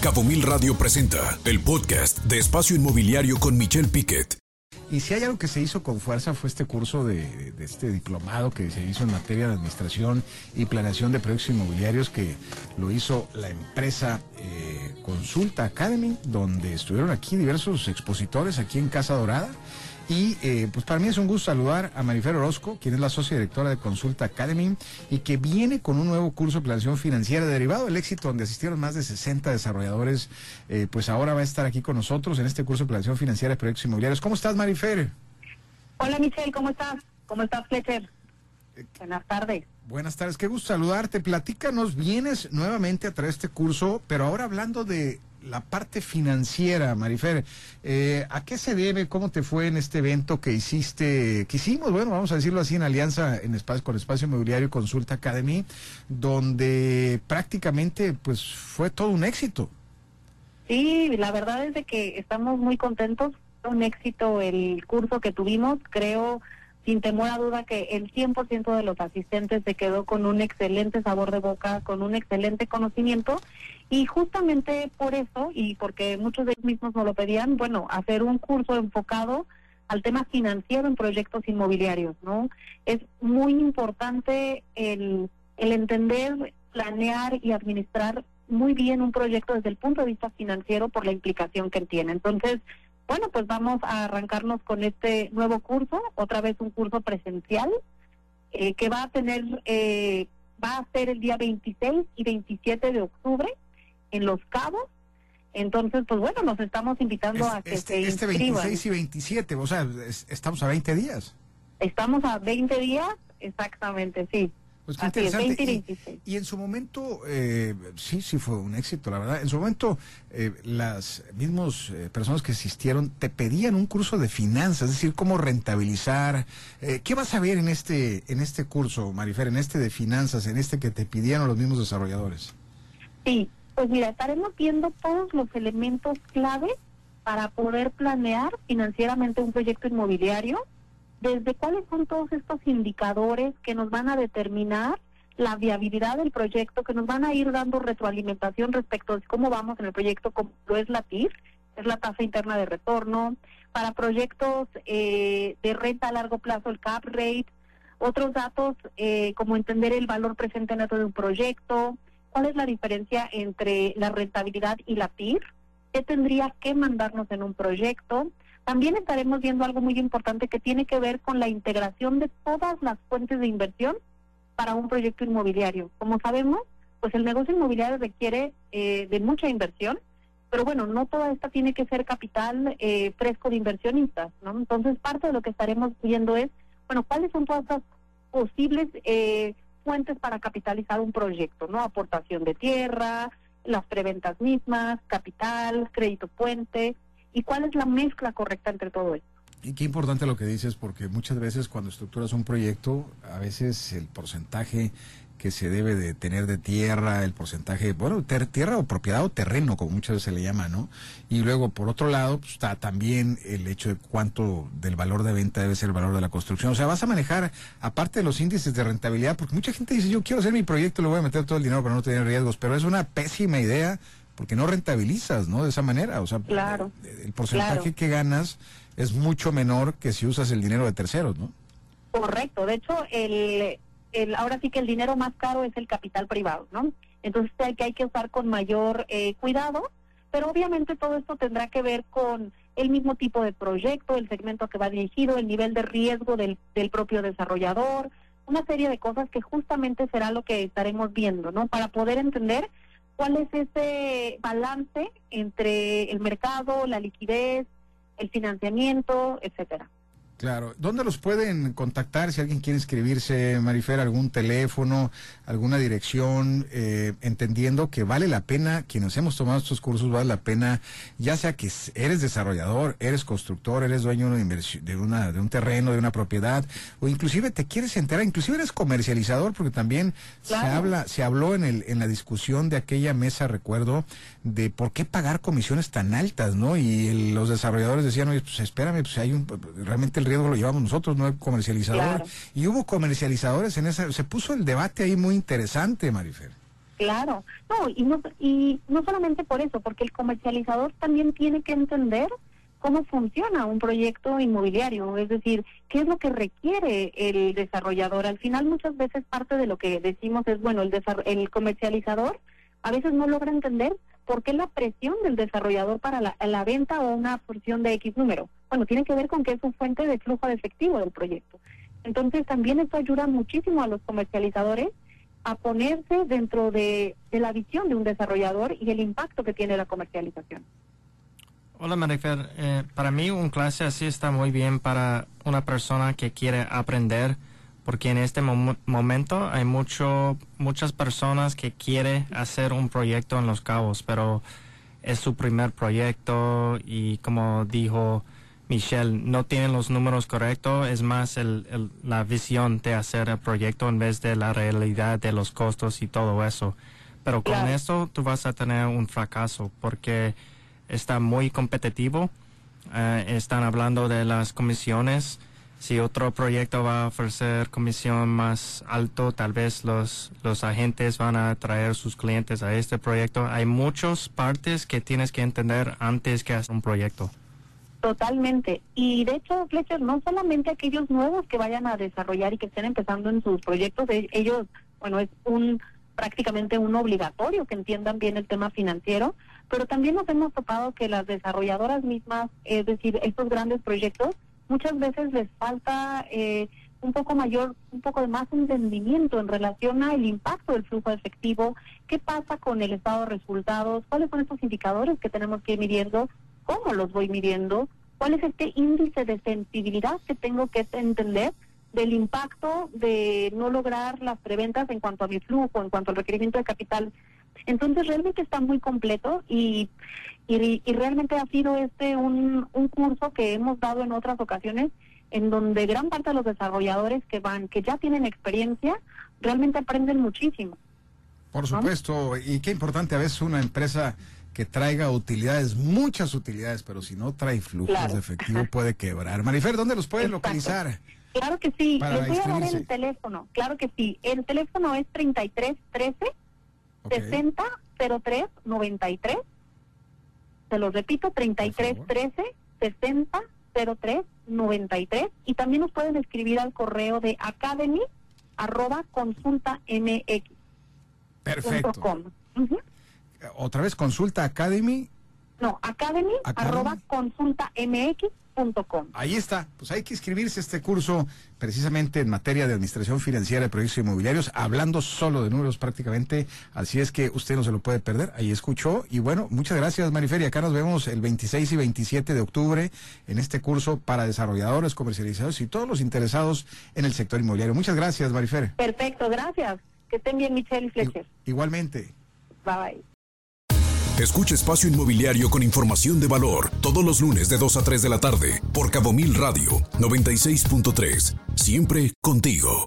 Cabo Mil Radio presenta el podcast de Espacio Inmobiliario con Michelle Piquet. Y si hay algo que se hizo con fuerza fue este curso de, este diplomado que se hizo en materia de administración y planeación de proyectos inmobiliarios que lo hizo la empresa eh, Consulta Academy, donde estuvieron aquí diversos expositores aquí en Casa Dorada. Y eh, pues para mí es un gusto saludar a Marifer Orozco, quien es la socia directora de Consulta Academy y que viene con un nuevo curso de planeación financiera derivado del éxito donde asistieron más de 60 desarrolladores. Eh, pues ahora va a estar aquí con nosotros en este curso de planeación financiera de proyectos inmobiliarios. ¿Cómo estás, Marifer? Hola, Michelle, ¿cómo estás? ¿Cómo estás, Fletcher? Buenas tardes. Buenas tardes, qué gusto saludarte. Platícanos, vienes nuevamente a traer este curso, pero ahora hablando de la parte financiera, Marifer. Eh, ¿A qué se debe? ¿Cómo te fue en este evento que hiciste, que hicimos, bueno, vamos a decirlo así, en alianza en espacio, con Espacio Inmobiliario Consulta Academy, donde prácticamente pues fue todo un éxito? Sí, la verdad es de que estamos muy contentos. Un éxito el curso que tuvimos. Creo sin temor a duda que el 100% de los asistentes se quedó con un excelente sabor de boca, con un excelente conocimiento y justamente por eso y porque muchos de ellos mismos nos lo pedían, bueno, hacer un curso enfocado al tema financiero en proyectos inmobiliarios, ¿no? Es muy importante el, el entender, planear y administrar muy bien un proyecto desde el punto de vista financiero por la implicación que tiene. Entonces, bueno, pues vamos a arrancarnos con este nuevo curso, otra vez un curso presencial, eh, que va a tener, eh, va a ser el día 26 y 27 de octubre en Los Cabos. Entonces, pues bueno, nos estamos invitando a que este, se Este 26 y 27, o sea, es, estamos a 20 días. Estamos a 20 días, exactamente, sí. Pues qué Así es, interesante. 20 y Y- 26. Y, en su momento, eh, sí, sí fue un éxito, la verdad. En su momento, eh, las mismas personas que asistieron te pedían un curso de finanzas, es decir, cómo rentabilizar. Eh, ¿Qué vas a ver en este, en este curso, Marifer, en este de finanzas, en este que te pidieron los mismos desarrolladores? Sí, pues mira, estaremos viendo todos los elementos clave para poder planear financieramente un proyecto inmobiliario, desde cuáles son todos estos indicadores que nos van a determinar la viabilidad del proyecto, que nos van a ir dando retroalimentación respecto de cómo vamos en el proyecto, como lo es la TIR, es la tasa interna de retorno, para proyectos eh, de renta a largo plazo, el cap rate, otros datos eh, como entender el valor presente neto de un proyecto, cuál es la diferencia entre la rentabilidad y la TIR, qué tendría que mandarnos en un proyecto. También estaremos viendo algo muy importante que tiene que ver con la integración de todas las fuentes de inversión para un proyecto inmobiliario. Como sabemos, pues el negocio inmobiliario requiere eh, de mucha inversión, pero bueno, no toda esta tiene que ser capital eh, fresco de inversionistas, ¿no? Entonces, parte de lo que estaremos viendo es, bueno, cuáles son todas las posibles eh, fuentes para capitalizar un proyecto, ¿no? Aportación de tierra, las preventas mismas, capital, crédito puente, y cuál es la mezcla correcta entre todo esto. Y qué importante lo que dices, porque muchas veces cuando estructuras un proyecto, a veces el porcentaje que se debe de tener de tierra, el porcentaje, bueno, ter- tierra o propiedad o terreno, como muchas veces se le llama, ¿no? Y luego, por otro lado, pues, está también el hecho de cuánto del valor de venta debe ser el valor de la construcción. O sea, vas a manejar, aparte de los índices de rentabilidad, porque mucha gente dice, yo quiero hacer mi proyecto, le voy a meter todo el dinero para no tener riesgos, pero es una pésima idea porque no rentabilizas, ¿no? De esa manera, o sea, Claro, el- porcentaje claro. que ganas es mucho menor que si usas el dinero de terceros, ¿no? Correcto, de hecho, el, el, ahora sí que el dinero más caro es el capital privado, ¿no? Entonces hay que, hay que usar con mayor eh, cuidado, pero obviamente todo esto tendrá que ver con el mismo tipo de proyecto, el segmento que va dirigido, el nivel de riesgo del, del propio desarrollador, una serie de cosas que justamente será lo que estaremos viendo, ¿no? Para poder entender cuál es ese balance entre el mercado, la liquidez, el financiamiento, etcétera. Claro. ¿Dónde los pueden contactar si alguien quiere inscribirse, Marifer? ¿Algún teléfono, alguna dirección? Eh, entendiendo que vale la pena, quienes hemos tomado estos cursos, vale la pena, ya sea que eres desarrollador, eres constructor, eres dueño de una de, una, de un terreno, de una propiedad, o inclusive te quieres enterar, inclusive eres comercializador, porque también se habla, se habló en, el, en la discusión de aquella mesa, recuerdo, de por qué pagar comisiones tan altas, ¿no? Y el- los desarrolladores decían, oye, pues espérame, pues hay un, realmente el riesgo lo llevamos nosotros, no el comercializador. Claro. Y hubo comercializadores en esa, se puso el debate ahí muy interesante, Marifer. Claro, no, y no, y no solamente por eso, porque el comercializador también tiene que entender cómo funciona un proyecto inmobiliario, es decir, qué es lo que requiere el desarrollador. Al final muchas veces parte de lo que decimos es, bueno, el, el comercializador a veces no logra entender por qué la presión del desarrollador para la, la venta o una porción de X número. Bueno, tiene que ver con que es un fuente de flujo de efectivo del proyecto. Entonces también esto ayuda muchísimo a los comercializadores a ponerse dentro de, la visión de un desarrollador y el impacto que tiene la comercialización. Hola Marifer, eh, para mí un clase así está muy bien para una persona que quiere aprender, porque en este momento hay mucho, muchas personas que quieren hacer un proyecto en Los Cabos, pero es su primer proyecto y como dijo Michelle, no tienen los números correctos, es más el, la visión de hacer el proyecto en vez de la realidad de los costos y todo eso. Pero con eso tú vas a tener un fracaso porque está muy competitivo. Eh, están hablando de las comisiones. Si otro proyecto va a ofrecer comisión más alto, tal vez los, los agentes van a traer sus clientes a este proyecto. Hay muchas partes que tienes que entender antes que hacer un proyecto. Totalmente. Y de hecho, Fletcher, no solamente aquellos nuevos que vayan a desarrollar y que estén empezando en sus proyectos, e-, ellos, bueno, es un prácticamente un obligatorio que entiendan bien el tema financiero, pero también nos hemos topado que las desarrolladoras mismas, es decir, estos grandes proyectos, muchas veces les falta eh, un poco mayor, un poco de más entendimiento en relación al impacto del flujo efectivo, qué pasa con el estado de resultados, cuáles son estos indicadores que tenemos que ir midiendo, cómo los voy midiendo, cuál es este índice de sensibilidad que tengo que entender del impacto de no lograr las preventas en cuanto a mi flujo, en cuanto al requerimiento de capital. Entonces realmente está muy completo y, y, realmente ha sido este un, un curso que hemos dado en otras ocasiones en donde gran parte de los desarrolladores que van, que ya tienen experiencia, realmente aprenden muchísimo. Por supuesto, y qué importante a veces una empresa que traiga utilidades, muchas utilidades, pero si no trae flujos de efectivo puede quebrar. Marifer, ¿dónde los pueden localizar? Claro que sí, les voy a dar el teléfono, claro que sí. El teléfono es 3313 6003 93. Se lo repito, 3313 6003 93 y también nos pueden escribir al correo de academy arroba consulta mx. Perfecto. Otra vez consulta academy. No, academy, arroba consulta mx Ahí está, pues hay que inscribirse a este curso precisamente en materia de administración financiera de proyectos inmobiliarios, hablando solo de números prácticamente, así es que usted no se lo puede perder, ahí escuchó y bueno, muchas gracias Marifer acá nos vemos el 26 y 27 de octubre en este curso para desarrolladores, comercializadores y todos los interesados en el sector inmobiliario. Muchas gracias Marifer. Perfecto, gracias. Que estén bien Michelle y Fletcher. Igualmente. Bye bye. Escucha Espacio Inmobiliario con información de valor todos los lunes de 2 a 3 de la tarde por Cabo Mil Radio 96.3. Siempre contigo.